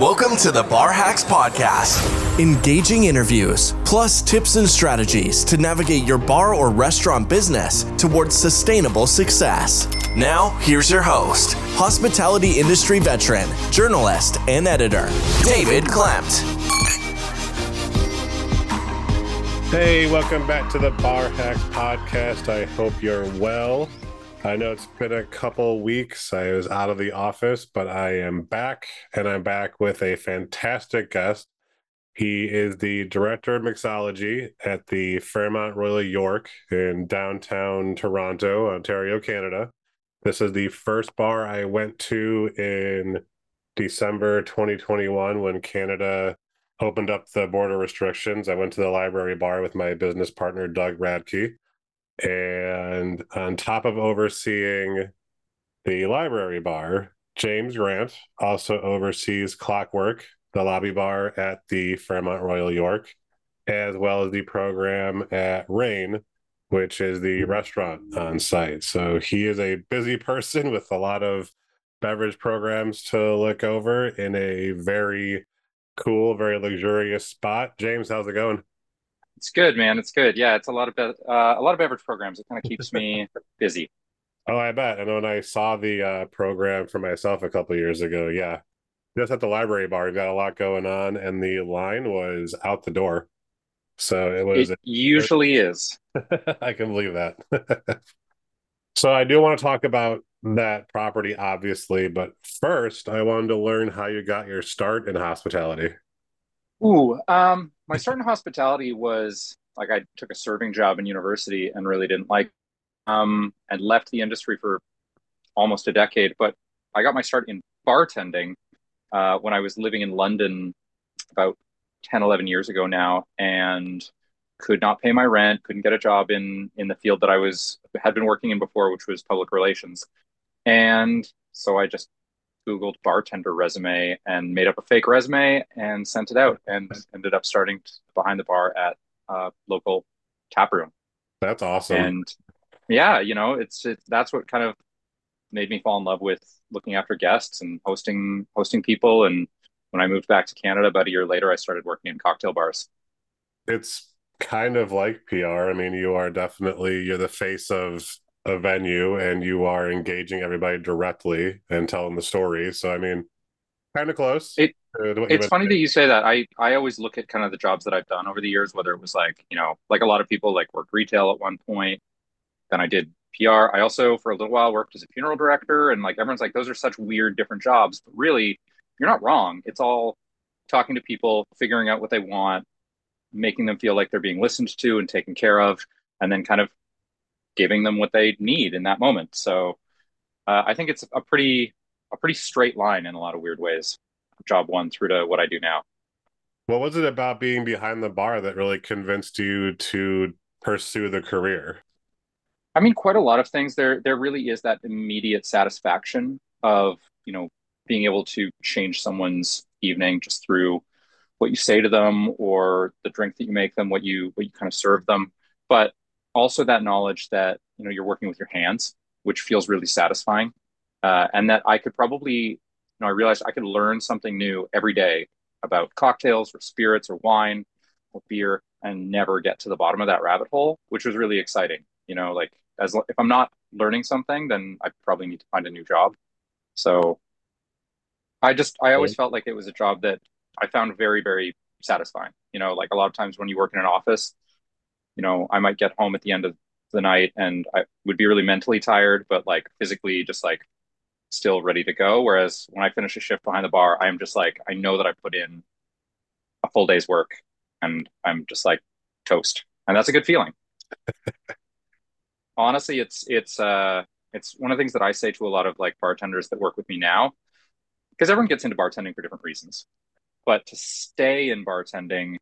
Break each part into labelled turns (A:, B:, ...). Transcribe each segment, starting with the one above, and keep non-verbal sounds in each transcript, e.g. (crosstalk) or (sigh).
A: Welcome to the Bar Hacks Podcast. Engaging interviews, plus tips and strategies to navigate your bar or restaurant business towards sustainable success. Now, here's your host, hospitality industry veteran, journalist, and editor, David Klemt.
B: Hey, welcome back to the Bar Hacks Podcast. I hope you're well. I know it's been a couple weeks. I was out of the office, but I am back and I'm back with a fantastic guest. He is the director of mixology at the Fairmont Royal York in downtown Toronto, Ontario, Canada. This is the first bar I went to in December 2021 when Canada opened up the border restrictions. I went to the library bar with my business partner, Doug Radkey and on top of overseeing the library bar, James Grant also oversees Clockwork, the lobby bar at the Fairmont Royal York, as well as the program at Reign, which is the restaurant on site. So he is a busy person (laughs) with a lot of beverage programs to look over in a very cool, very luxurious spot. James, how's it going?
C: It's good, man. It's good. Yeah, it's a lot of be- uh, a lot of beverage programs. It kind of keeps me (laughs) busy.
B: Oh, I bet. And when I saw the uh, program for myself a couple years ago, yeah, just at the library bar, we've got a lot going on, and the line was out the door. So it was.
C: It usually is. (laughs)
B: I can believe that. (laughs) so I do want to talk about that property, obviously, but first, I wanted to learn how you got your start in hospitality.
C: Ooh, um, my start in hospitality was like I took a serving job in university and really didn't like, um, and left the industry for almost a decade. But I got my start in bartending uh, when I was living in London about 10, 11 years ago now, and could not pay my rent, couldn't get a job in in the field that I was had been working in before, which was public relations. And so I just Googled bartender resume and made up a fake resume and sent it out and ended up starting behind the bar at a local tap room.
B: That's awesome.
C: And yeah, you know, it's, it's that's what kind of made me fall in love with looking after guests and hosting hosting people. And when I moved back to Canada about a year later, I started working in cocktail bars.
B: It's kind of like PR. I mean, you are definitely you're the face of a venue and you are engaging everybody directly and telling the story. So I mean, kind of close.
C: It, it's funny that you say that. I I always look at kind of the jobs that I've done over the years, whether it was like you know, like a lot of people like worked retail at one point. Then I did PR. I also for a little while worked as a funeral director, and like everyone's like, those are such weird different jobs. But really, you're not wrong. It's all talking to people, figuring out what they want, making them feel like they're being listened to and taken care of, and then kind of giving them what they need in that moment. So uh, I think it's a pretty a pretty straight line in a lot of weird ways. Job one through to what I do now.
B: What was it about being behind the bar that really convinced you to pursue the career?
C: I mean, quite a lot of things. There, there really is that immediate satisfaction of you know being able to change someone's evening just through what you say to them or the drink that you make them, what you what you kind of serve them. But also that knowledge that you know you're working with your hands, which feels really satisfying, uh, and that I could probably, you know, I realized I could learn something new every day about cocktails or spirits or wine or beer, and never get to the bottom of that rabbit hole, which was really exciting. You know, like as if I'm not learning something, then I probably need to find a new job. So I just I always felt like it was a job that I found very very satisfying. You know, like a lot of times when you work in an office, you know, I might get home at the end of the night and I would be really mentally tired, but like physically just like still ready to go. Whereas when I finish a shift behind the bar, I'm just like, I know that I put in a full day's work and I'm just like toast. And that's a good feeling. (laughs) Honestly, it's, it's, uh, it's one of the things that I say to a lot of like bartenders that work with me now, because everyone gets into bartending for different reasons. But to stay in bartending,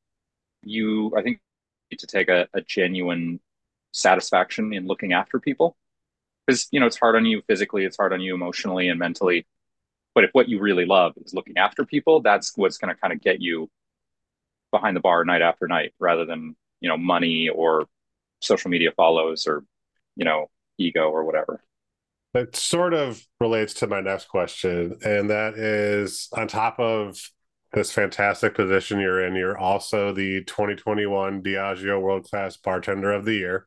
C: you, I think to take a, a genuine satisfaction in looking after people. Because you know it's hard on you physically it's hard on you emotionally and mentally but if what you really love is looking after people that's what's going to kind of get you behind the bar night after night rather than you know money or social media follows or you know ego or whatever.
B: It sort of relates to my next question and that is on top of this fantastic position you're in. You're also the 2021 Diageo World Class Bartender of the Year.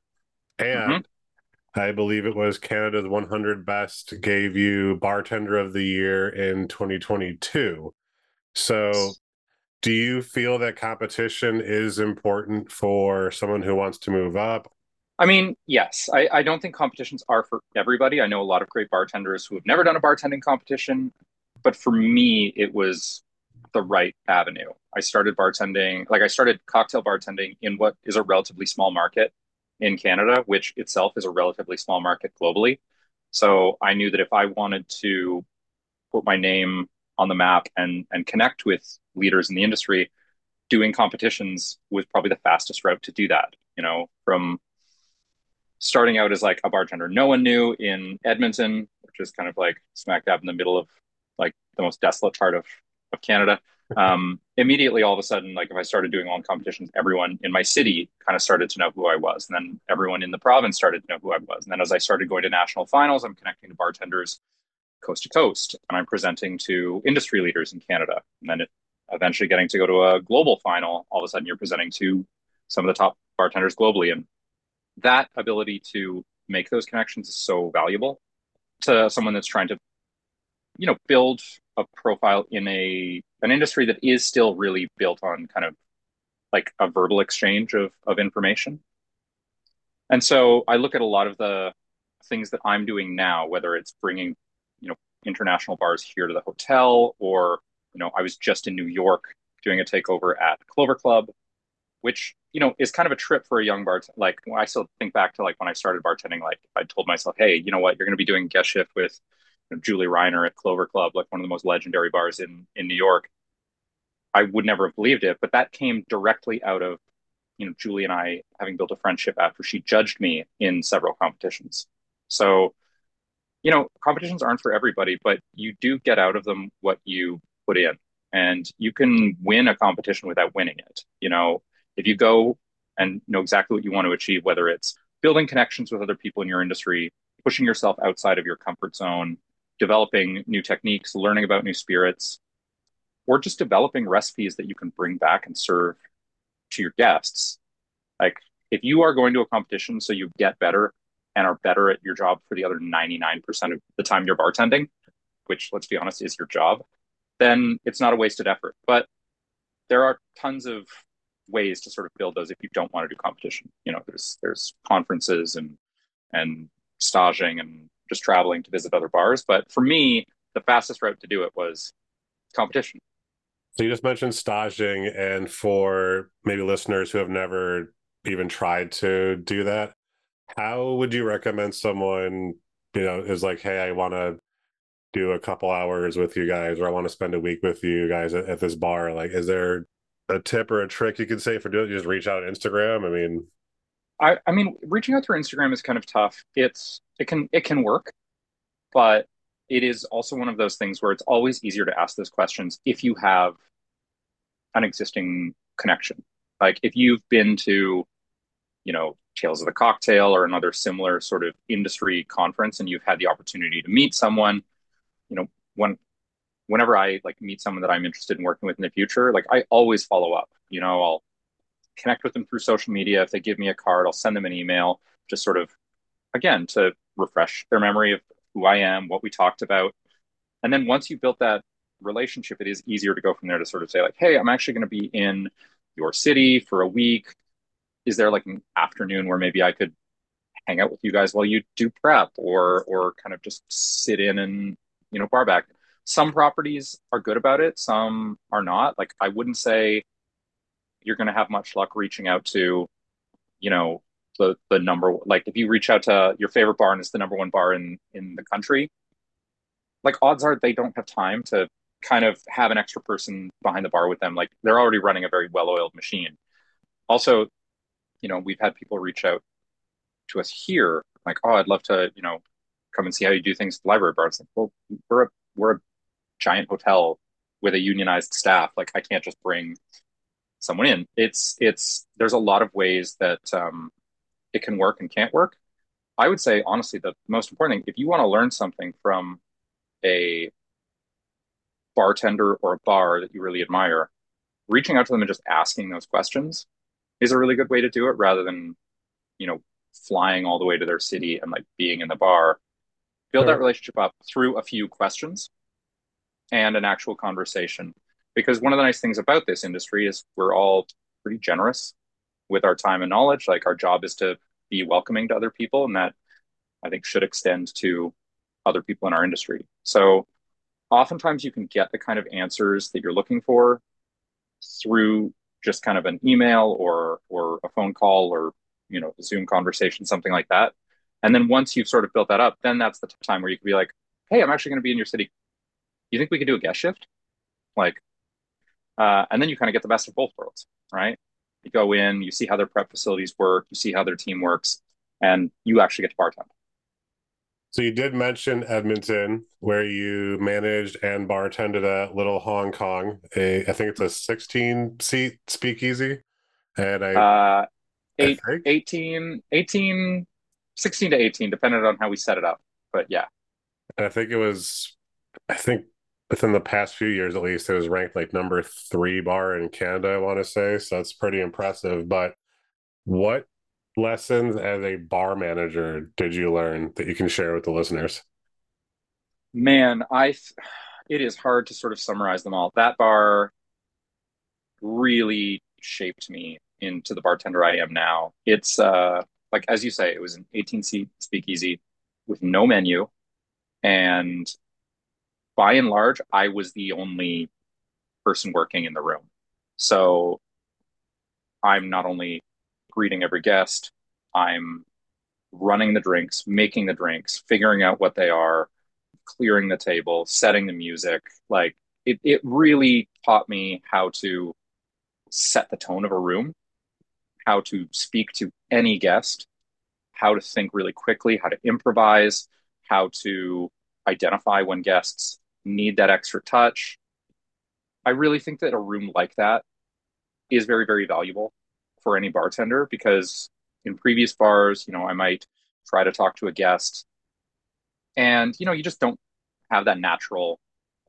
B: And mm-hmm. I believe it was Canada's 100 Best gave you Bartender of the Year in 2022. So, do you feel that competition is important for someone who wants to move up?
C: I mean, yes. I, I don't think competitions are for everybody. I know a lot of great bartenders who have never done a bartending competition, but for me, it was the right avenue. I started bartending, like I started cocktail bartending in what is a relatively small market in Canada, which itself is a relatively small market globally. So I knew that if I wanted to put my name on the map and and connect with leaders in the industry, doing competitions was probably the fastest route to do that. You know, from starting out as like a bartender no one knew in Edmonton, which is kind of like smack dab in the middle of like the most desolate part of of Canada. Um, immediately, all of a sudden, like if I started doing long competitions, everyone in my city kind of started to know who I was, and then everyone in the province started to know who I was. And then as I started going to national finals, I'm connecting to bartenders coast to coast, and I'm presenting to industry leaders in Canada. And then it, eventually getting to go to a global final, all of a sudden you're presenting to some of the top bartenders globally, and that ability to make those connections is so valuable to someone that's trying to you know build a profile in a an industry that is still really built on kind of like a verbal exchange of of information. And so i look at a lot of the things that i'm doing now whether it's bringing you know international bars here to the hotel or you know i was just in new york doing a takeover at clover club which you know is kind of a trip for a young bar like i still think back to like when i started bartending like i told myself hey you know what? You're going to be doing guest shift with Julie Reiner at Clover Club, like one of the most legendary bars in in New York. I would never have believed it, but that came directly out of you know Julie and I having built a friendship after she judged me in several competitions. So, you know, competitions aren't for everybody, but you do get out of them what you put in, and you can win a competition without winning it. You know, if you go and know exactly what you want to achieve, whether it's building connections with other people in your industry, pushing yourself outside of your comfort zone, developing new techniques, learning about new spirits, or just developing recipes that you can bring back and serve to your guests. Like if you are going to a competition so you get better and are better at your job for the other 99% of the time you're bartending, which let's be honest is your job, then it's not a wasted effort. But there are tons of ways to sort of build those if you don't want to do competition. You know, there's there's conferences and and staging and just traveling to visit other bars. But for me, the fastest route to do it was competition.
B: So you just mentioned staging, and for maybe listeners who have never even tried to do that, how would you recommend someone, you know, is like, hey, I want to do a couple hours with you guys, or I want to spend a week with you guys at, at this bar? Like, is there a tip or a trick you could say for doing? Just reach out on Instagram. I mean,
C: I, I mean, reaching out through Instagram is kind of tough. It's it can it can work, but it is also one of those things where it's always easier to ask those questions if you have an existing connection. Like if you've been to, you know, Tales of the Cocktail or another similar sort of industry conference and you've had the opportunity to meet someone, you know, when whenever I like meet someone that I'm interested in working with in the future, like I always follow up. You know, I'll connect with them through social media. If they give me a card, I'll send them an email, just sort of, again, to refresh their memory of who I am, what we talked about. And then once you've built that relationship, it is easier to go from there to sort of say, like, hey, I'm actually going to be in your city for a week. Is there like an afternoon where maybe I could hang out with you guys while you do prep or or kind of just sit in and you know bar back some properties are good about it some are not like i wouldn't say you're going to have much luck reaching out to, you know, the the number like if you reach out to your favorite bar and it's the number one bar in in the country, like odds are they don't have time to kind of have an extra person behind the bar with them. Like they're already running a very well-oiled machine. Also, you know, we've had people reach out to us here, like, oh, I'd love to, you know, come and see how you do things at the library bar. It's like, well, we're a we're a giant hotel with a unionized staff. Like I can't just bring someone in. It's it's there's a lot of ways that um, it can work and can't work. I would say honestly the most important thing if you want to learn something from a bartender or a bar that you really admire, reaching out to them and just asking those questions is a really good way to do it rather than, you know, flying all the way to their city and like being in the bar. Build sure. that relationship up through a few questions and an actual conversation. Because one of the nice things about this industry is we're all pretty generous with our time and knowledge. Like our job is to be welcoming to other people, and that I think should extend to other people in our industry. So oftentimes you can get the kind of answers that you're looking for through just kind of an email or or a phone call or you know a Zoom conversation, something like that. And then once you've sort of built that up, then that's the time where you can be like, "Hey, I'm actually going to be in your city. You think we could do a guest shift?" Like, uh, and then you kind of get the best of both worlds, right? You go in, you see how their prep facilities work, you see how their team works, and you actually get to bartend.
B: So you did mention Edmonton, where you managed and bartended at Little Hong Kong. A, I think it's a 16 seat speakeasy. And I,
C: uh, eight, I 18, 18, 16 to 18, depending on how we set it up. But yeah.
B: I think it was, I think within the past few years at least, it was ranked like number three bar in Canada, I want to say. So that's pretty impressive. But what lessons as a bar manager did you learn that you can share with the listeners?
C: Man, I it is hard to sort of summarize them all. That bar really shaped me into the bartender I am now. It's uh like as you say, it was an 18 seat speakeasy with no menu. And by and large, I was the only person working in the room. So I'm not only greeting every guest. I'm running the drinks, making the drinks, figuring out what they are, clearing the table, setting the music. Like it, it really taught me how to set the tone of a room, how to speak to any guest, how to think really quickly, how to improvise, how to identify when guests need that extra touch. I really think that a room like that is very, very valuable for any bartender because in previous bars, you know, I might try to talk to a guest and, you know, you just don't have that natural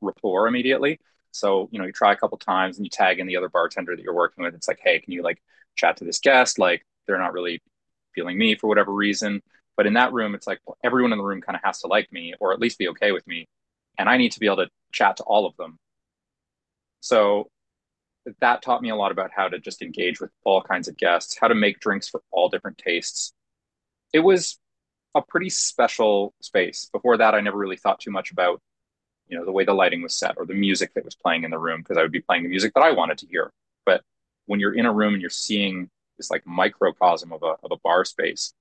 C: rapport immediately. So, you know, you try a couple times and you tag in the other bartender that you're working with. It's like, hey, can you like chat to this guest? Like they're not really feeling me for whatever reason. But in that room, it's like well, everyone in the room kind of has to like me or at least be okay with me. And I need to be able to chat to all of them. So that taught me a lot about how to just engage with all kinds of guests, how to make drinks for all different tastes. It was a pretty special space. Before that, I never really thought too much about, you know, the way the lighting was set or the music that was playing in the room because I would be playing the music that I wanted to hear. But when you're in a room and you're seeing this like microcosm of a of a bar space,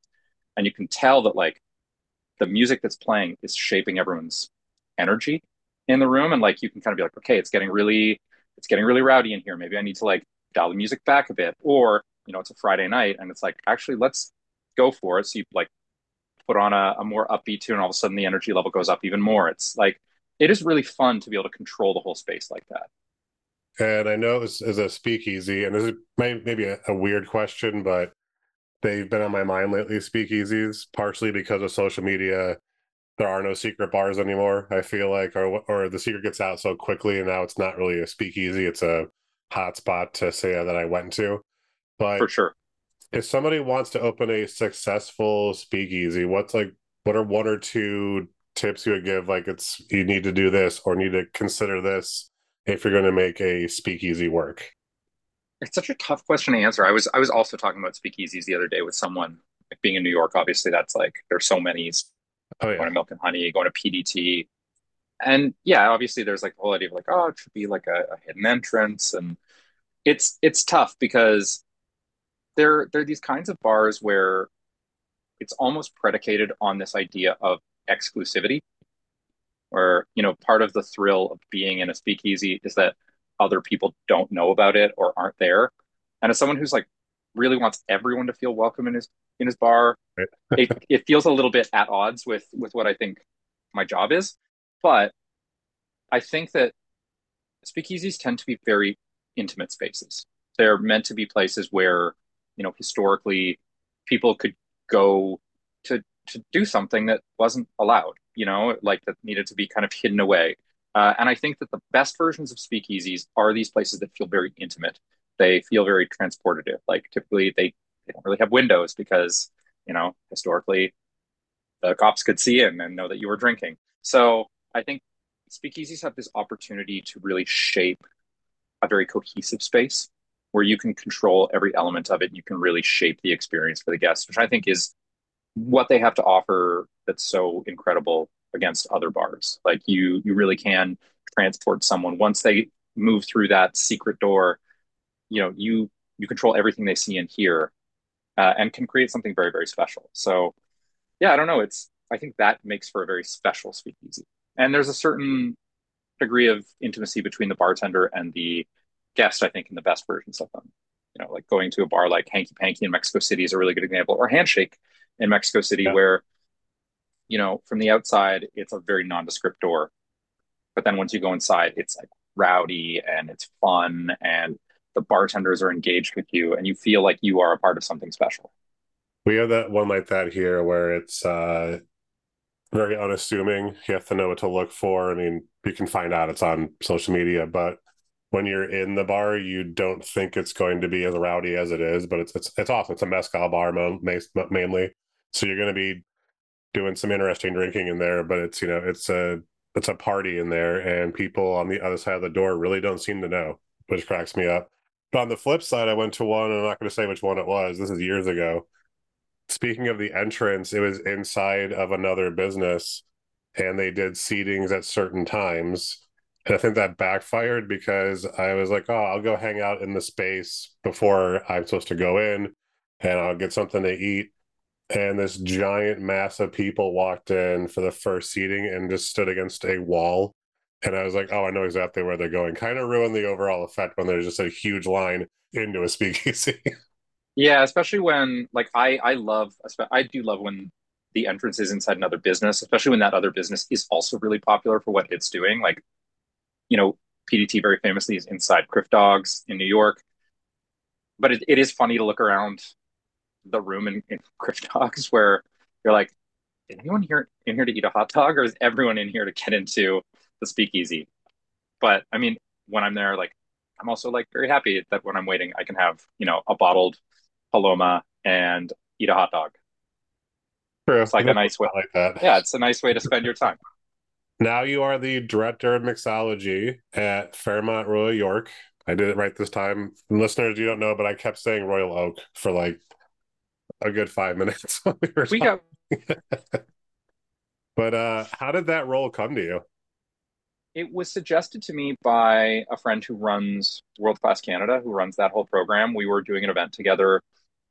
C: and you can tell that like the music that's playing is shaping everyone's energy in the room, and like you can kind of be like, okay, it's getting really it's getting really rowdy in here. Maybe I need to like dial the music back a bit. Or, you know, it's a Friday night and it's like, actually, let's go for it. So you like put on a, a more upbeat tune, and all of a sudden the energy level goes up even more. It's like, it is really fun to be able to control the whole space like that.
B: And I know this is a speakeasy, and this is maybe a, a weird question, but they've been on my mind lately, speakeasies, partially because of social media there are no secret bars anymore. I feel like, or or the secret gets out so quickly, and now it's not really a speakeasy; it's a hot spot to say that I went to. But
C: for sure,
B: if somebody wants to open a successful speakeasy, what's like, what are one or two tips you would give? Like, it's you need to do this or need to consider this if you're going to make a speakeasy work.
C: It's such a tough question to answer. I was I was also talking about speakeasies the other day with someone. Like being in New York, obviously, that's like there's so many oh, yeah. going to Milk and Honey, going to PDT. And yeah, obviously there's like the whole idea of like, oh, it should be like a, a hidden entrance. And it's it's tough because there there are these kinds of bars where it's almost predicated on this idea of exclusivity where you know part of the thrill of being in a speakeasy is that other people don't know about it or aren't there and as someone who's like really wants everyone to feel welcome in his in his bar. Right. (laughs) it, it feels a little bit at odds with with what I think my job is, but I think that speakeasies tend to be very intimate spaces. They're meant to be places where you know historically people could go to to do something that wasn't allowed. You know, like that needed to be kind of hidden away. Uh, and I think that the best versions of speakeasies are these places that feel very intimate. They feel very transportative. Like typically they, they don't really have windows because, you know, historically the cops could see in and know that you were drinking. So I think speakeasies have this opportunity to really shape a very cohesive space where you can control every element of it and you can really shape the experience for the guests, which I think is what they have to offer that's so incredible against other bars. Like you you really can transport someone once they move through that secret door, you know, you you control everything they see and hear uh, and can create something very very special. So yeah, I don't know, it's I think that makes for a very special speakeasy. And there's a certain degree of intimacy between the bartender and the guest, I think, in the best versions of them. You know, like going to a bar like Hanky Panky in Mexico City is a really good example, or Handshake in Mexico City, yeah. where, you know, from the outside, it's a very nondescript door. But then once you go inside, it's like rowdy and it's fun and the bartenders are engaged with you and you feel like you are a part of something special.
B: We have that one like that here where it's uh very unassuming. You have to know what to look for. I mean, you can find out it's on social media, but when you're in the bar, you don't think it's going to be as rowdy as it is, but it's it's it's awesome. It's a mezcal bar mainly, so you're going to be doing some interesting drinking in there. But it's you know it's a it's a party in there, and people on the other side of the door really don't seem to know, which cracks me up. But on the flip side, I went to one. I'm not going to say which one it was. This is years ago. Speaking of the entrance, it was inside of another business, and they did seatings at certain times and I think that backfired because I was like, oh, I'll go hang out in the space before I'm supposed to go in and I'll get something to eat. And this giant mass of people walked in for the first seating and just stood against a wall. And I was like, oh, I know exactly where they're going. Kind of ruined the overall effect when there's just a huge line into a speakeasy. (laughs)
C: yeah, especially when like I I love I do love when the entrance is inside another business, especially when that other business is also really popular for what it's doing. Like you know, PDT very famously is inside Crif Dogs in New York. But it, it is funny to look around the room in, in (laughs) Dogs where you're like, is anyone here in here to eat a hot dog or is everyone in here to get into the speakeasy? But I mean, when I'm there, like I'm also like very happy that when I'm waiting, I can have, you know, a bottled Paloma and eat a hot dog.
B: True.
C: It's like a nice way. like that. Yeah, it's a nice way to spend your time.
B: Now you are the director of mixology at Fairmont Royal York. I did it right this time. And listeners, you don't know, but I kept saying Royal Oak for like a good five minutes. (laughs) we, we got. (laughs) but uh, how did that role come to you?
C: It was suggested to me by a friend who runs World Class Canada, who runs that whole program. We were doing an event together,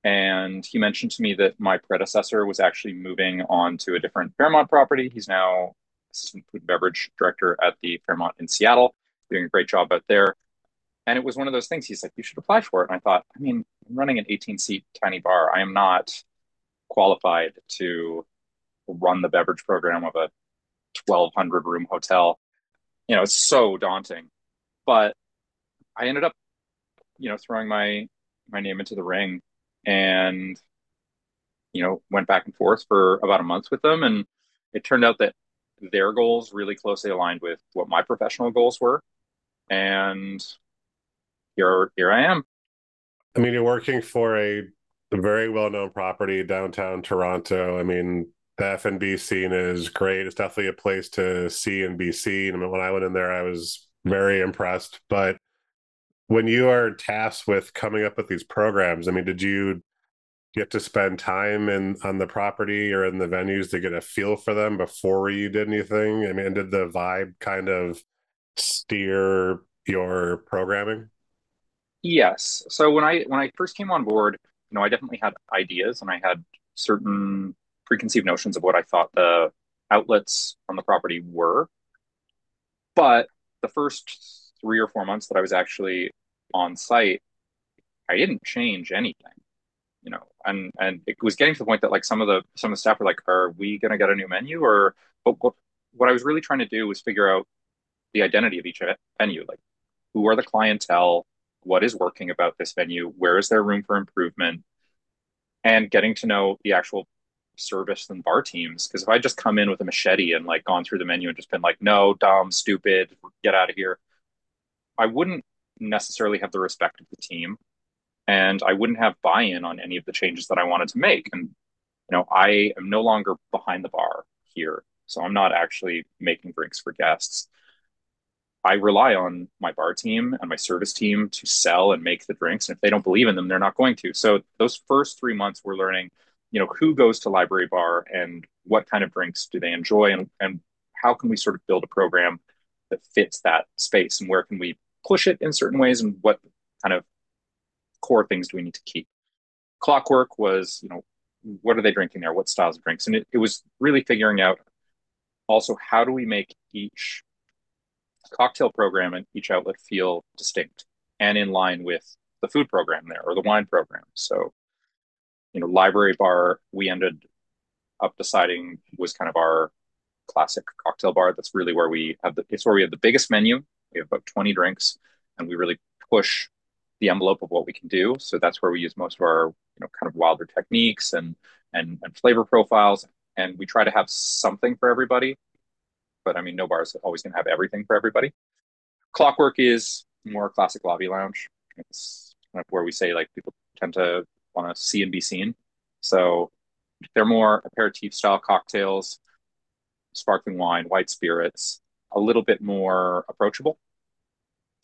C: and he mentioned to me that my predecessor was actually moving on to a different Fairmont property. He's now assistant food and beverage director at the Fairmont in Seattle, doing a great job out there. And it was one of those things. He's like, "You should apply for it." And I thought, I mean, I'm running an 18 seat tiny bar. I am not qualified to run the beverage program of a 1,200 room hotel. You know, it's so daunting. But I ended up, you know, throwing my my name into the ring, and you know, went back and forth for about a month with them, and it turned out that their goals really closely aligned with what my professional goals were. And here, here I am.
B: I mean, you're working for a, very well-known property downtown Toronto. I mean, the F and B scene is great. It's definitely a place to see and be seen. I mean, when I went in there, I was very impressed. But when you are tasked with coming up with these programs, I mean, did you get to spend time in on the property or in the venues to get a feel for them before you did anything? I mean, did the vibe kind of steer your programming?
C: Yes. So when I when I first came on board, you know, I definitely had ideas and I had certain preconceived notions of what I thought the outlets on the property were. But the first three or four months that I was actually on site, I didn't change anything you know, and and it was getting to the point that like some of the some of the staff were like, "Are we going to get a new menu?" Or but what what I was really trying to do was figure out the identity of each venue, like who are the clientele, what is working about this venue, where is there room for improvement, and getting to know the actual service than bar teams because if I just come in with a machete and like gone through the menu and just been like, no, dumb, stupid, get out of here, I wouldn't necessarily have the respect of the team and I wouldn't have buy in on any of the changes that I wanted to make. And, you know, I am no longer behind the bar here. So I'm not actually making drinks for guests. I rely on my bar team and my service team to sell and make the drinks. And if they don't believe in them, they're not going to. So those first three months, we're learning, you know, who goes to library bar and what kind of drinks do they enjoy, and and how can we sort of build a program that fits that space, and where can we push it in certain ways, and what kind of core things do we need to keep. Clockwork was, you know, what are they drinking there? What styles of drinks? And it, it was really figuring out also how do we make each cocktail program and each outlet feel distinct and in line with the food program there or the wine program. So, you know, library bar, we ended up deciding was kind of our classic cocktail bar. That's really where we have the, it's where we have the biggest menu. We have about 20 drinks and we really push the envelope of what we can do. So that's where we use most of our, you know, kind of wilder techniques and, and, and flavor profiles. And we try to have something for everybody but I mean, no bar is always going to have everything for everybody. Clockwork is more classic lobby lounge. It's kind of where we say like people tend to want to see and be seen. So they're more aperitif style cocktails, sparkling wine, white spirits, a little bit more approachable.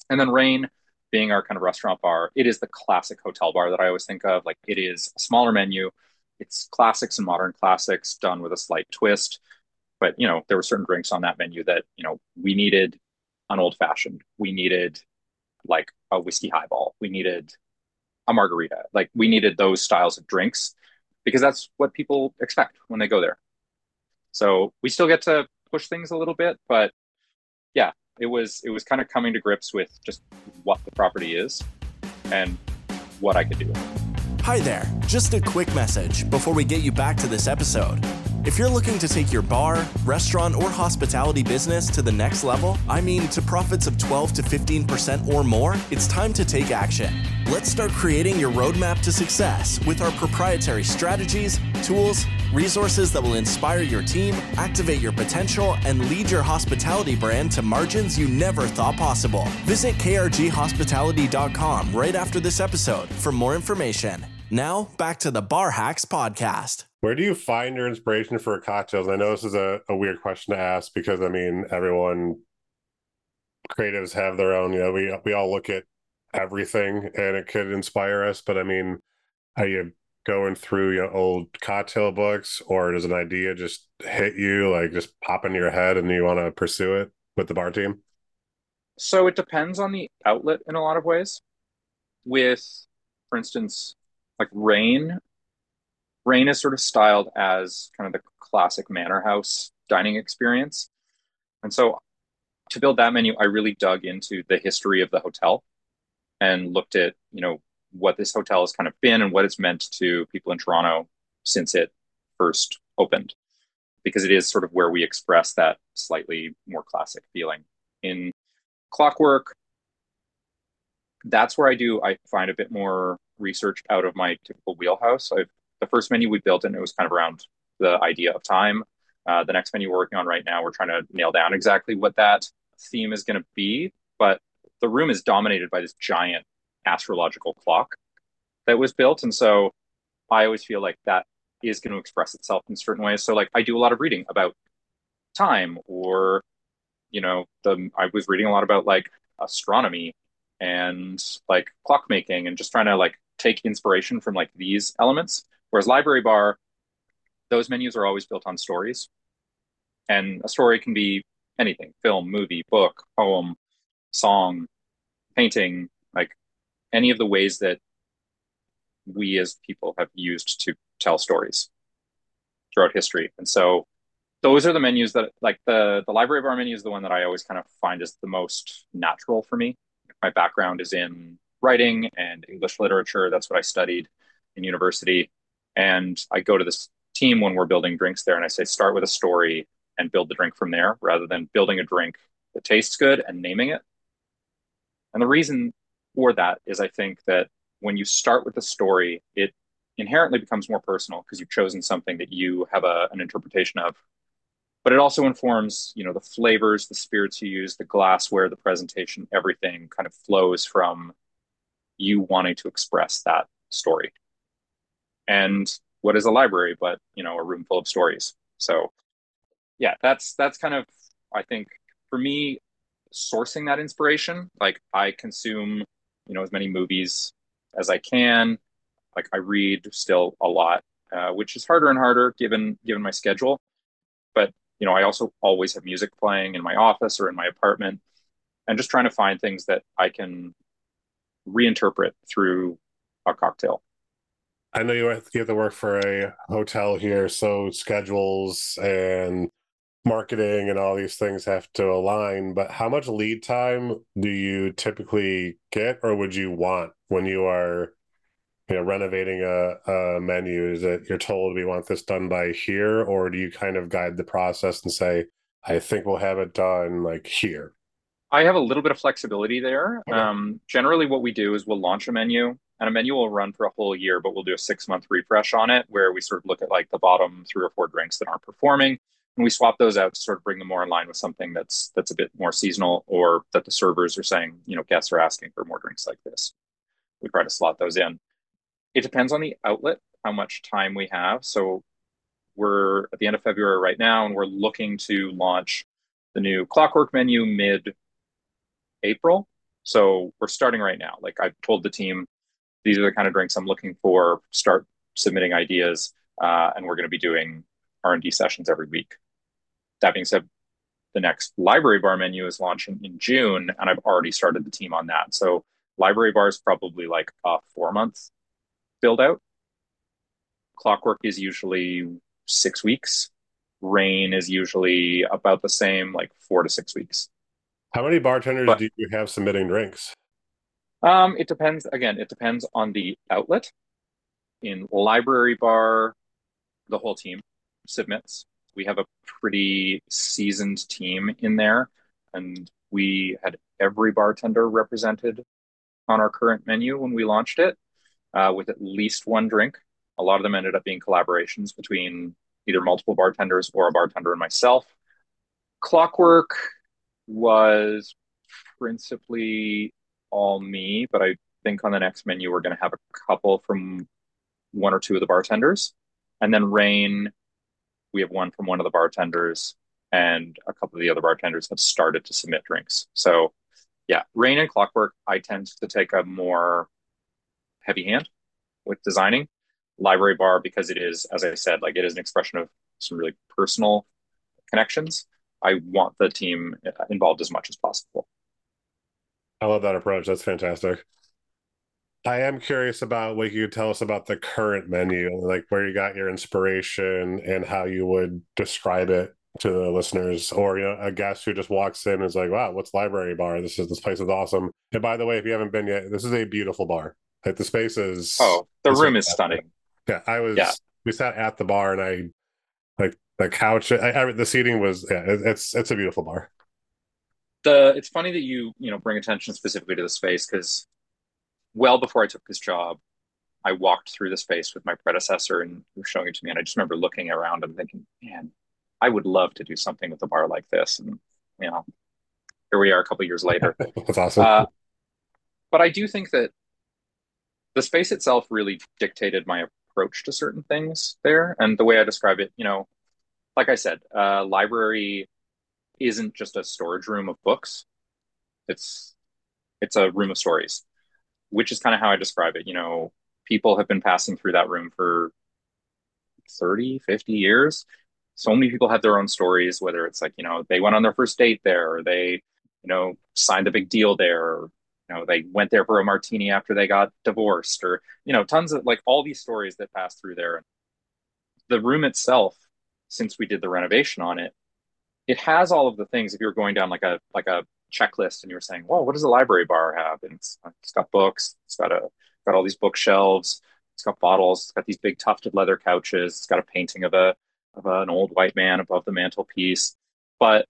C: And then Reign, being our kind of restaurant bar, it is the classic hotel bar that I always think of. Like it is a smaller menu. It's classics and modern classics done with a slight twist but you know there were certain drinks on that menu that you know we needed an old fashioned we needed like a whiskey highball we needed a margarita. Like we needed those styles of drinks because that's what people expect when they go there. So we still get to push things a little bit but yeah it was it was kind of coming to grips with just what the property is and what i could do
A: hi there. Just a quick message before we get you back to this episode if you're looking to take your bar, restaurant, or hospitality business to the next level, I mean to profits of 12 to 15% or more, it's time to take action. Let's start creating your roadmap to success with our proprietary strategies, tools, resources that will inspire your team, activate your potential, and lead your hospitality brand to margins you never thought possible. Visit krghospitality.com right after this episode for more information. Now, back to the Bar Hacks podcast.
B: Where do you find your inspiration for cocktails? I know this is a, a weird question to ask because I mean everyone creatives have their own, you know, we we all look at everything and it could inspire us, but I mean, are you going through your old cocktail books or does an idea just hit you like just pop into your head and you want to pursue it with the bar team?
C: So it depends on the outlet in a lot of ways. With, for instance, like Reign, Reign is sort of styled as kind of the classic manor house dining experience. And so to build that menu, I really dug into the history of the hotel and looked at, you know, what this hotel has kind of been and what it's meant to people in Toronto since it first opened. Because it is sort of where we express that slightly more classic feeling. In Clockwork, that's where I do, I find a bit more research out of my typical wheelhouse. I've the first menu we built and it was kind of around the idea of time. Uh, the next menu we're working on right now, we're trying to nail down exactly what that theme is going to be. But the room is dominated by this giant astrological clock that was built. And so I always feel like that is going to express itself in certain ways. So like I do a lot of reading about time or, you know, the I was reading a lot about like astronomy and like clockmaking and just trying to like take inspiration from like these elements Whereas Library Bar, those menus are always built on stories. And a story can be anything film, movie, book, poem, song, painting, like any of the ways that we as people have used to tell stories throughout history. And so those are the menus that like the the library bar menu is the one that I always kind of find is the most natural for me. My background is in writing and English literature. That's what I studied in university. And I go to this team when we're building drinks there and I say, start with a story and build the drink from there rather than building a drink that tastes good and naming it. And the reason for that is I think that when you start with a story, it inherently becomes more personal because you've chosen something that you have a, an interpretation of but it also informs you know the flavors the spirits you use the glassware the presentation everything kind of flows from you wanting to express that story and what is a library but you know a room full of stories. So yeah that's that's kind of i think for me sourcing that inspiration like i consume you know as many movies as i can. Like i read still a lot uh, which is harder and harder given given my schedule. But you know i also always have music playing in my office or in my apartment and just trying to find things that i can reinterpret through a cocktail
B: I know you have to work for a hotel here, so schedules and marketing and all these things have to align. But how much lead time do you typically get, or would you want when you are, you know, renovating a, a menu? Is it you're told we want this done by here, or do you kind of guide the process and say, I think we'll have it done like here?
C: I have a little bit of flexibility there. Um, generally, what we do is we'll launch a menu, and a menu will run for a whole year, but we'll do a six month refresh on it where we sort of look at like the bottom three or four drinks that aren't performing, and we swap those out to sort of bring them more in line with something that's that's a bit more seasonal, or that the servers are saying, you know, guests are asking for more drinks like this. We try to slot those in. It depends on the outlet, how much time we have. So we're at the end of February right now, and we're looking to launch the new Clockwork menu mid April. So we're starting right now. Like I've told the team, these are the kind of drinks I'm looking for. Start submitting ideas, uh, and we're going to be doing R and D sessions every week. That being said, the next library bar menu is launching in June, and I've already started the team on that. So library bar is probably like a four month build out. Clockwork is usually six weeks. Reign is usually about the same, like four to six weeks.
B: How many bartenders but, do you have submitting drinks?
C: Um, it depends. Again, it depends on the outlet. In library bar, the whole team submits. We have a pretty seasoned team in there, and we had every bartender represented on our current menu when we launched it, uh, with at least one drink. A lot of them ended up being collaborations between either multiple bartenders or a bartender and myself. Clockwork, was principally all me, but I think on the next menu we're going to have a couple from one or two of the bartenders, and then Reign, we have one from one of the bartenders, and a couple of the other bartenders have started to submit drinks. So, yeah, Reign and Clockwork, I tend to take a more heavy hand with designing. Library Bar because it is, as I said, like it is an expression of some really personal connections. I want the team uh, involved as much as possible.
B: I love that approach. That's fantastic. I am curious about what you could tell us about the current menu, like where you got your inspiration and how you would describe it to the listeners, or you know, a guest who just walks in and is like, "Wow, what's Library Bar? This is this place is awesome." And by the way, if you haven't been yet, this is a beautiful bar. Like the space is.
C: Oh, the room is stunning.
B: Yeah, I was. Yeah. We sat at the bar and I like the couch. I, I, the seating was yeah, it, it's it's a beautiful bar.
C: The it's funny that you you know bring attention specifically to the space because well before I took this job, I walked through the space with my predecessor and he was showing it to me, and I just remember looking around and thinking, man, I would love to do something with a bar like this, and you know, here we are a couple years later. (laughs)
B: That's awesome. Uh,
C: but I do think that the space itself really dictated my approach to certain things there, and the way I describe it, you know, like I said, uh, library isn't just a storage room of books. It's it's a room of stories, which is kind of how I describe it. You know, people have been passing through that room for 30, 50 years. So many people have their own stories, whether it's like, you know, they went on their first date there, or they, you know, signed a big deal there, or, you know, they went there for a martini after they got divorced, or, you know, tons of like all these stories that pass through there. The room itself since we did the renovation on it, it has all of the things. If you're going down like a like a checklist and you were saying, "Well, what does a library bar have?" and it's, it's got books, it's got a got all these bookshelves, it's got bottles, it's got these big tufted leather couches, it's got a painting of a of an old white man above the mantelpiece. But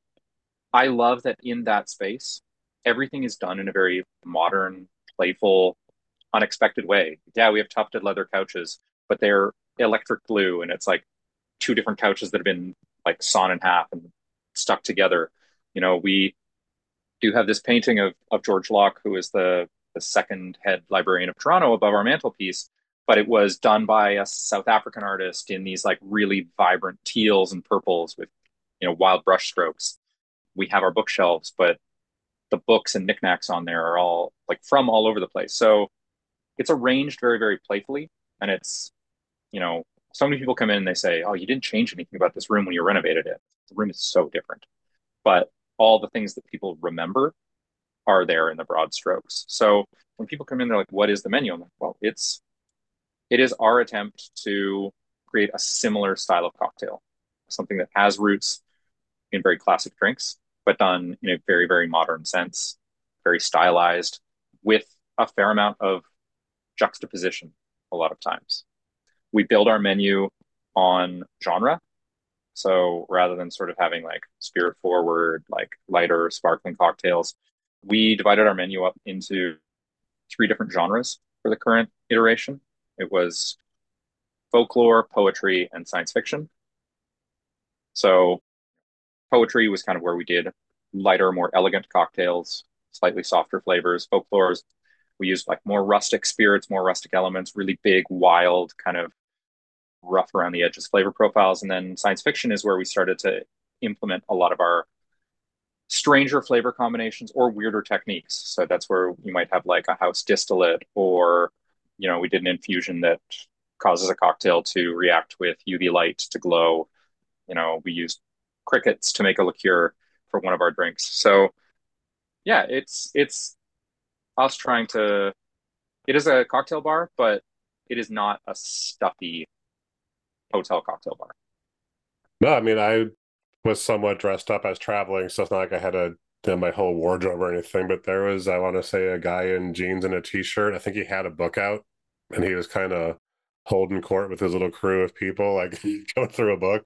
C: I love that in that space, everything is done in a very modern, playful, unexpected way. Yeah, we have tufted leather couches, but they're electric blue and it's like two different couches that have been like sawn in half and stuck together. You know, we do have this painting of, of George Locke, who is the, the second head librarian of Toronto above our mantelpiece, but it was done by a South African artist in these like really vibrant teals and purples with, you know, wild brush strokes. We have our bookshelves, but the books and knickknacks on there are all like from all over the place. So it's arranged very, very playfully. And it's, you know, so many people come in and they say, Oh, you didn't change anything about this room when you renovated it. The room is so different. But all the things that people remember are there in the broad strokes. So when people come in, they're like, What is the menu? I'm like, Well, it's it is our attempt to create a similar style of cocktail, something that has roots in very classic drinks, but done in a very, very modern sense, very stylized, with a fair amount of juxtaposition a lot of times. We build our menu on genre. So rather than sort of having like spirit forward, like lighter sparkling cocktails, we divided our menu up into three different genres for the current iteration. It was folklore, poetry, and science fiction. So poetry was kind of where we did lighter, more elegant cocktails, slightly softer flavors. Folklores we used like more rustic spirits, more rustic elements, really big, wild, kind of rough around the edges flavor profiles. And then science fiction is where we started to implement a lot of our stranger flavor combinations or weirder techniques. So that's where you might have like a house distillate, or you know, we did an infusion that causes a cocktail to react with UV light to glow. You know, we used crickets to make a liqueur for one of our drinks. So yeah, it's it's us trying to it is a cocktail bar, but it is not a stuffy hotel cocktail bar.
B: No, I mean I was somewhat dressed up as traveling, so it's not like I had a my whole wardrobe or anything. But there was, I want to say, a guy in jeans and a t-shirt. I think he had a book out, and he was kind of holding court with his little crew of people, like (laughs) going through a book.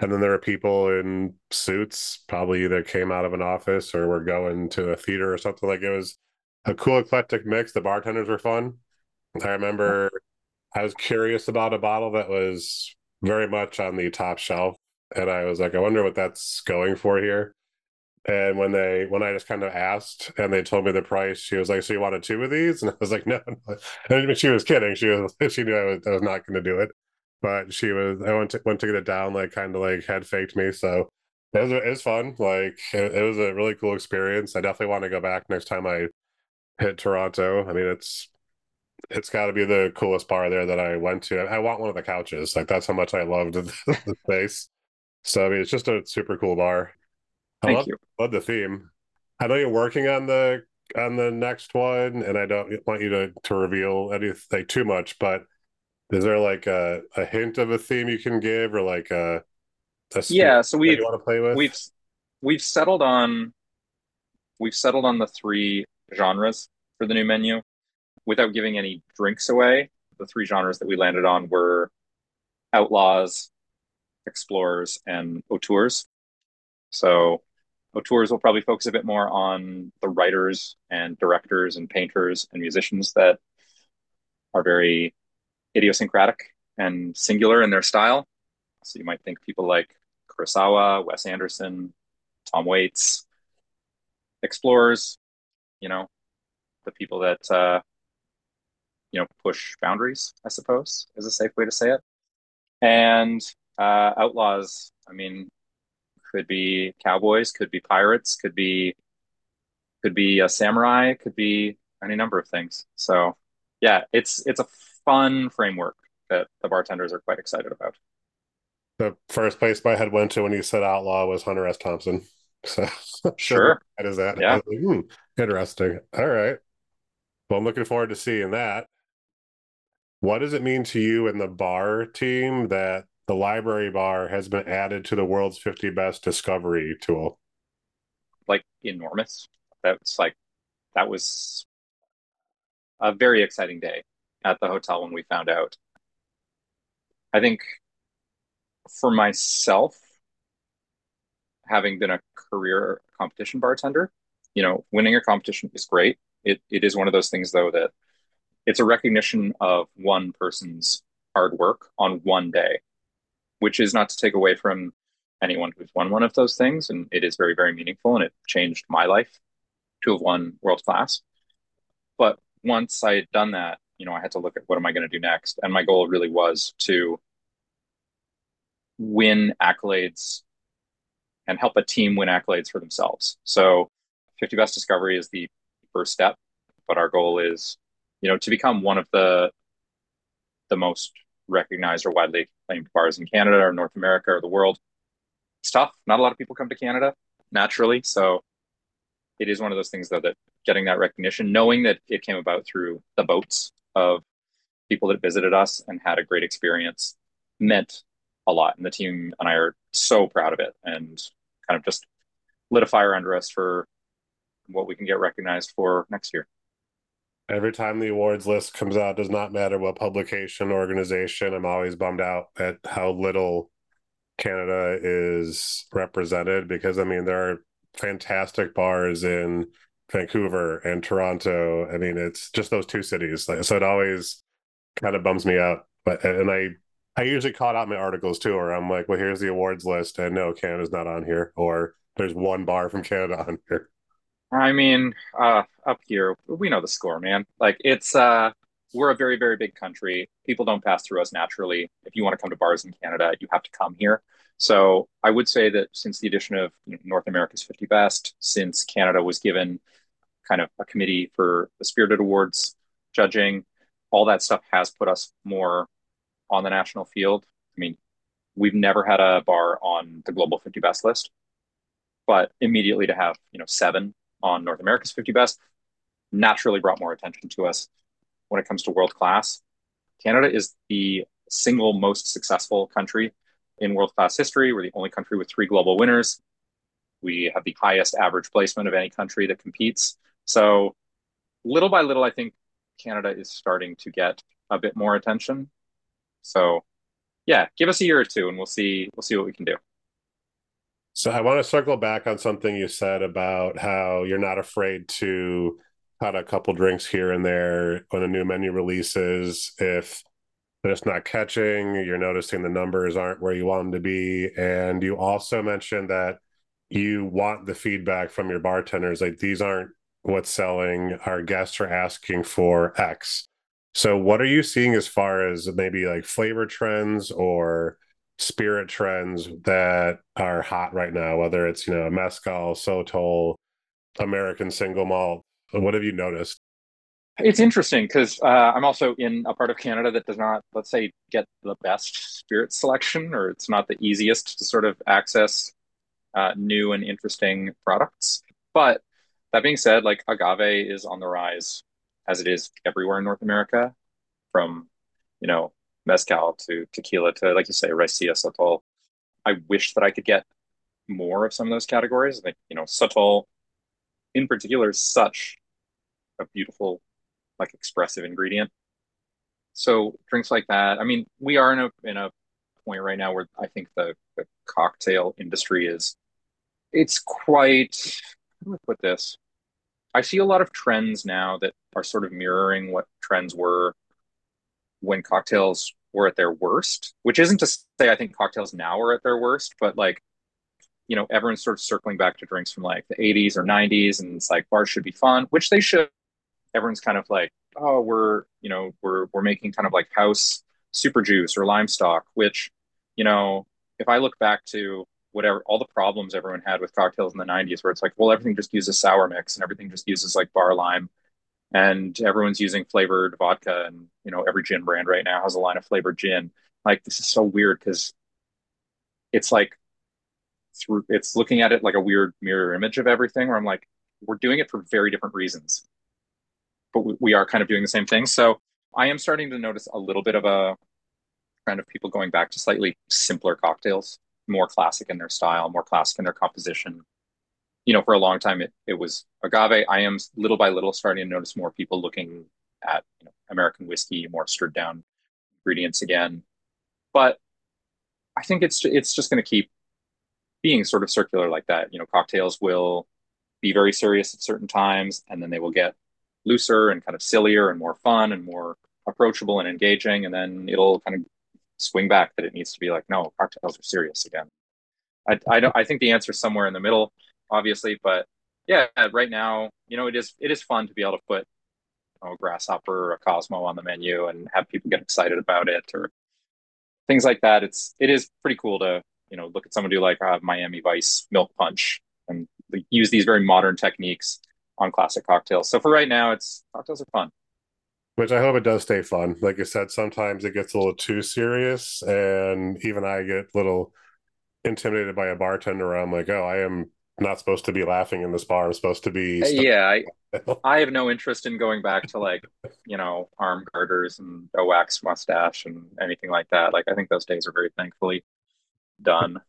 B: And then there were people in suits, probably either came out of an office or were going to a theater or something. Like it was a cool eclectic mix. The bartenders were fun. I remember I was curious about a bottle that was very much on the top shelf. And I was like, I wonder what that's going for here. And when they when I just kind of asked and they told me the price, she was like, "So you wanted two of these?" (laughs) And I was like, "No." no. And she was kidding. She was (laughs) she knew I was, I was not going to do it, but she was. I went to went to get it down, like kind of like head faked me. So it was it was fun. Like it, it was a really cool experience. I definitely want to go back next time I hit Toronto. I mean, it's it's got to be the coolest bar there that I went to. I want one of the couches. Like that's how much I loved the, (laughs) the space. So I mean, it's just a super cool bar. I
C: Thank
B: love,
C: you.
B: love the theme. I know you're working on the on the next one, and I don't want you to to reveal anything too much. But is there like a, a hint of a theme you can give, or like a, a
C: yeah? So we
B: want to play with?
C: We've we've settled on we've settled on the three genres for the new menu without giving any drinks away, the three genres that we landed on were outlaws, explorers, and auteurs. So auteurs will probably focus a bit more on the writers and directors and painters and musicians that are very idiosyncratic and singular in their style. So you might think people like Kurosawa, Wes Anderson, Tom Waits. Explorers, you know, the people that uh, you know push boundaries i suppose is a safe way to say it. And uh, outlaws i mean could be cowboys could be pirates could be could be a samurai could be any number of things. So yeah it's it's a fun framework that the bartenders are quite excited about.
B: The first place my head went to when you said outlaw was hunter s. Thompson. (laughs) So (laughs)
C: sure
B: that is that.
C: Yeah.
B: Like, hmm, interesting all right well i'm looking forward to seeing that what does it mean to you and the bar team that the library bar has been added to the world's 50 best discovery tool?
C: Like enormous. That's like, that was a very exciting day at the hotel when we found out. I think for myself, having been a career competition bartender, you know, winning a competition is great. It, it is one of those things though that it's a recognition of one person's hard work on one day, which is not to take away from anyone who's won one of those things. And it is very, very meaningful and it changed my life to have won world class. But once I had done that, you know, I had to look at what am I going to do next. And my goal really was to win accolades and help a team win accolades for themselves. So 50 best discovery is the first step, but our goal is, you know, to become one of the the most recognized or widely acclaimed bars in Canada or North America or the world. It's tough. Not a lot of people come to Canada naturally. So it is one of those things though that getting that recognition, knowing that it came about through the boats of people that visited us and had a great experience meant a lot. And the team and I are so proud of it and kind of just lit a fire under us for what we can get recognized for next year.
B: Every time the awards list comes out, does not matter what publication, organization, I'm always bummed out at how little Canada is represented because I mean there are fantastic bars in Vancouver and Toronto. I mean it's just those two cities. So it always kind of bums me out. But and I I usually call out my articles too, or I'm like, well, here's the awards list, and no, Canada's not on here, or there's one bar from Canada on here.
C: I mean, uh, up here, we know the score, man. Like it's uh, we're a very, very big country. People don't pass through us naturally. If you want to come to bars in Canada, you have to come here. So I would say that since the addition of North America's 50 Best, since Canada was given kind of a committee for the Spirited Awards judging, all that stuff has put us more on the national field. I mean, we've never had a bar on the global 50 best list, but immediately to have, you know, seven on North America's 50 best naturally brought more attention to us when it comes to world class. Canada is the single most successful country in world class history. We're the only country with three global winners. We have the highest average placement of any country that competes. So, little by little, I think Canada is starting to get a bit more attention. So yeah, give us a year or two and we'll see we'll see what we can do.
B: So I want to circle back on something you said about how you're not afraid to cut a couple drinks here and there when a new menu releases if it's not catching, you're noticing the numbers aren't where you want them to be. And you also mentioned that you want the feedback from your bartenders. Like these aren't what's selling. Our guests are asking for X. So, what are you seeing as far as maybe like flavor trends or spirit trends that are hot right now? Whether it's you know mezcal, sotol, American single malt. What have you noticed?
C: It's interesting because uh, I'm also in a part of Canada that does not, let's say, get the best spirit selection, or it's not the easiest to sort of access uh, new and interesting products. But that being said, like agave is on the rise as it is everywhere in North America, from you know mezcal to tequila to like you say raicilla sotol. I wish that I could get more of some of those categories. Like you know sotol, in particular, is such a beautiful, like expressive ingredient. So drinks like that. I mean, we are in a in a point right now where I think the, the cocktail industry is it's quite how do I put this? I see a lot of trends now that are sort of mirroring what trends were when cocktails were at their worst, which isn't to say I think cocktails now are at their worst, but like, you know, everyone's sort of circling back to drinks from like the 80s or 90s, and it's like bars should be fun, which they should. Everyone's kind of like, oh, we're, you know, we're we're making kind of like house super juice or lime stock, which, you know, if I look back to whatever all the problems everyone had with cocktails in the 90s where it's like well everything just uses sour mix and everything just uses like bar lime and everyone's using flavored vodka and you know every gin brand right now has a line of flavored gin like this is so weird because it's like through it's looking at it like a weird mirror image of everything where i'm like we're doing it for very different reasons but we are kind of doing the same thing so i am starting to notice a little bit of a trend of people going back to slightly simpler cocktails more classic in their style, more classic in their composition. You know, for a long time it it was agave. I am little by little starting to notice more people looking at you know, American whiskey, more stripped down ingredients again. But I think it's it's just going to keep being sort of circular like that. You know, cocktails will be very serious at certain times, and then they will get looser and kind of sillier and more fun and more approachable and engaging, and then it'll kind of swing back that it needs to be like, no, cocktails are serious again. I, I don't. I think the answer is somewhere in the middle, obviously, but yeah, right now, you know, it is it is fun to be able to put you know, a grasshopper or a Cosmo on the menu and have people get excited about it or things like that. It's it is pretty cool to you know look at someone do like uh, Miami Vice milk punch and use these very modern techniques on classic cocktails. So for right now, it's cocktails are fun.
B: Which I hope it does stay fun. Like I said, sometimes it gets a little too serious, and even I get a little intimidated by a bartender. I'm like, oh, I am not supposed to be laughing in this bar. I'm supposed to be.
C: Uh, yeah, I, I have no interest in going back to like, you know, arm garters and a wax mustache and anything like that. Like, I think those days are very thankfully done.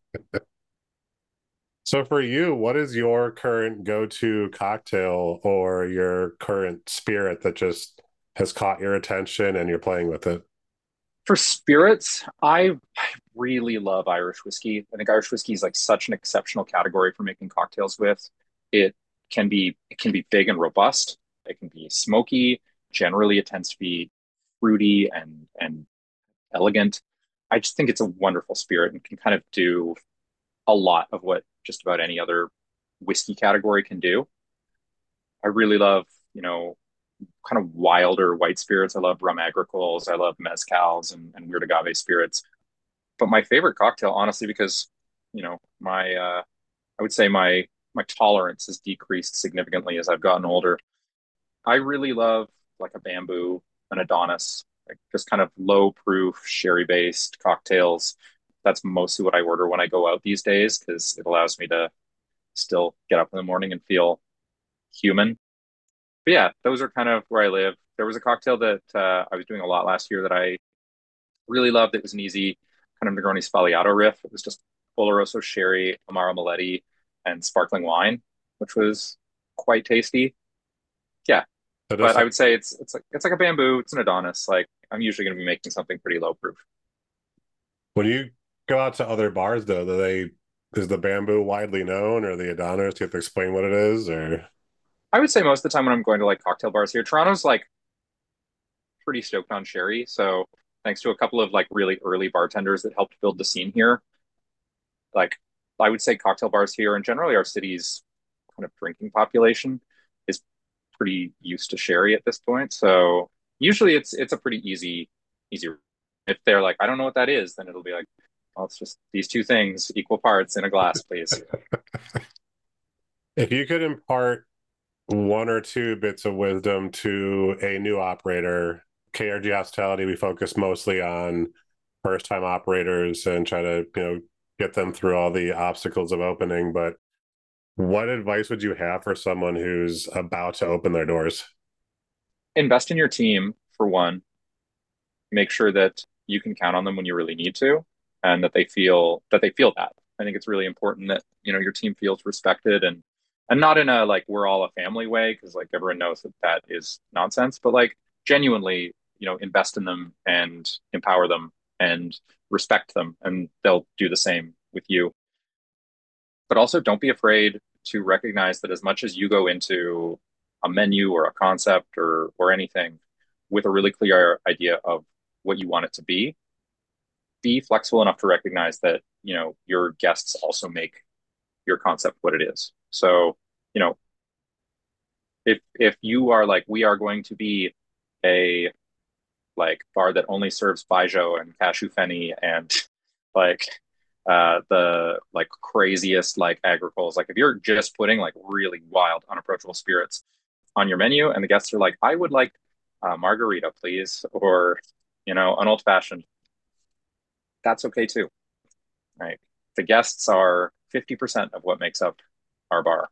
B: so, for you, what is your current go-to cocktail or your current spirit that just has caught your attention and you're playing with it?
C: For spirits, I really love Irish whiskey. I think Irish whiskey is like such an exceptional category for making cocktails with. It can be it can be big and robust. It can be smoky. Generally, it tends to be fruity and and elegant. I just think it's a wonderful spirit and can kind of do a lot of what just about any other whiskey category can do. I really love, you know, kind of wilder white spirits. I love rum agricoles. I love mezcals and, and weird agave spirits. But my favorite cocktail, honestly, because you know my uh, I would say my my tolerance has decreased significantly as I've gotten older. I really love like a bamboo, an Adonis, like just kind of low proof sherry based cocktails. That's mostly what I order when I go out these days because it allows me to still get up in the morning and feel human but yeah, those are kind of where I live. There was a cocktail that uh, I was doing a lot last year that I really loved. It was an easy kind of Negroni Sbagliato riff. It was just Oloroso sherry, Amaro Meletti, and sparkling wine, which was quite tasty. Yeah, but I would say it's it's like it's like a bamboo. It's an Adonis. Like I'm usually going to be making something pretty low proof.
B: When you go out to other bars, though, do they is the bamboo widely known, or the Adonis? Do you have to explain what it is, or
C: I would say most of the time when I'm going to like cocktail bars here, Toronto's like pretty stoked on sherry. So thanks to a couple of like really early bartenders that helped build the scene here, like I would say cocktail bars here and generally our city's kind of drinking population is pretty used to sherry at this point. So usually it's it's a pretty easy easy. If they're like, I don't know what that is, then it'll be like, well, it's just these two things, equal parts in a glass, please. (laughs)
B: if you could impart one or two bits of wisdom to a new operator. KRG Hospitality, we focus mostly on first time operators and try to, you know, get them through all the obstacles of opening. But what advice would you have for someone who's about to open their doors?
C: Invest in your team for one. Make sure that you can count on them when you really need to and that they feel that they feel that. I think it's really important that, you know, your team feels respected and and not in a like we're all a family way because like everyone knows that that is nonsense but like genuinely you know invest in them and empower them and respect them and they'll do the same with you. But also don't be afraid to recognize that as much as you go into a menu or a concept or or anything with a really clear idea of what you want it to be be flexible enough to recognize that you know your guests also make your concept what it is so, you know, if if you are like we are going to be a like bar that only serves baijiu and cashew fenny and like uh the like craziest like agricoles like if you're just putting like really wild unapproachable spirits on your menu and the guests are like i would like a margarita please or you know an old fashioned that's okay too right? The guests are 50% of what makes up our bar.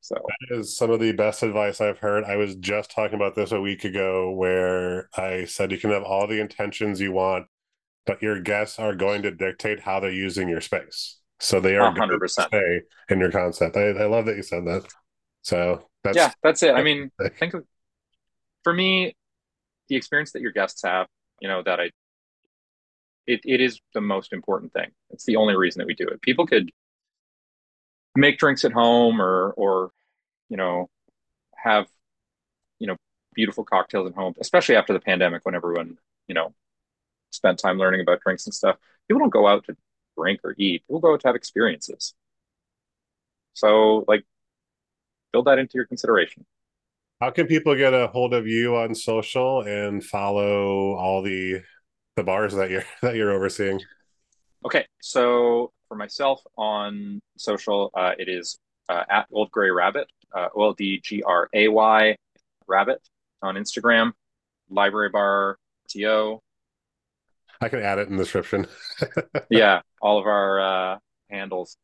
C: So
B: that is some of the best advice I've heard. I was just talking about this a week ago where I said you can have all the intentions you want, but your guests are going to dictate how they're using your space. So they are 100% stay in your concept. I, I love that you said that. So
C: that's yeah, that's it. I mean, think of, for me, the experience that your guests have, you know, that I it, it is the most important thing. It's the only reason that we do it. People could make drinks at home or or you know have you know beautiful cocktails at home, especially after the pandemic when everyone, you know, spent time learning about drinks and stuff. People don't go out to drink or eat. People go out to have experiences. So like build that into your consideration.
B: How can people get a hold of you on social and follow all the the bars that you're (laughs) that you're overseeing?
C: Okay, so for myself on social, uh, it is uh, at Old Gray Rabbit, uh, O L D G R A Y Rabbit on Instagram, Library Bar TO.
B: I can add it in the description. (laughs)
C: yeah, all of our uh, handles.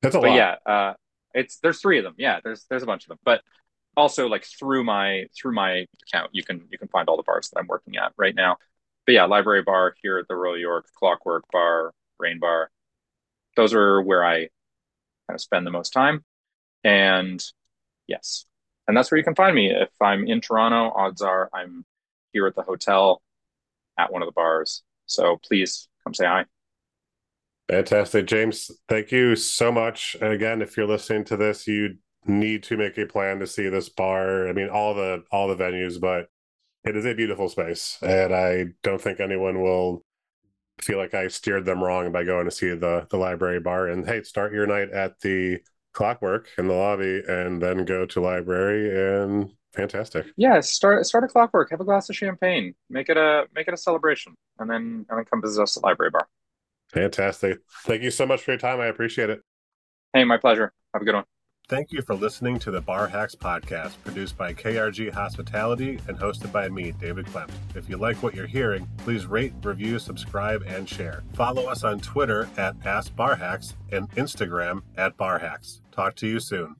B: That's a
C: but
B: lot.
C: yeah, uh, it's there's three of them. Yeah, there's there's a bunch of them. But also like through my through my account, you can you can find all the bars that I'm working at right now. But yeah, Library Bar here at the Royal York, Clockwork Bar, Reign Bar. Those are where I kind of spend the most time. And yes, and that's where you can find me. If I'm in Toronto, odds are I'm here at the hotel at one of the bars. So please come say hi.
B: Fantastic. James, thank you so much. And again, if you're listening to this, you need to make a plan to see this bar. I mean, all the all the venues, but it is a beautiful space. And I don't think anyone will feel like I steered them wrong by going to see the the library bar. And hey, start your night at the clockwork in the lobby and then go to library and fantastic.
C: Yeah, start start a clockwork, have a glass of champagne, make it a make it a celebration, and then and then come visit us at library bar.
B: Fantastic. Thank you so much for your time. I appreciate it.
C: Hey, my pleasure. Have a good one.
B: Thank you for listening to the Bar Hacks podcast, produced by KRG Hospitality and hosted by me, David Klemt. If you like what you're hearing, please rate, review, subscribe, and share. Follow us on Twitter at AskBarHacks and Instagram at BarHacks. Talk to you soon.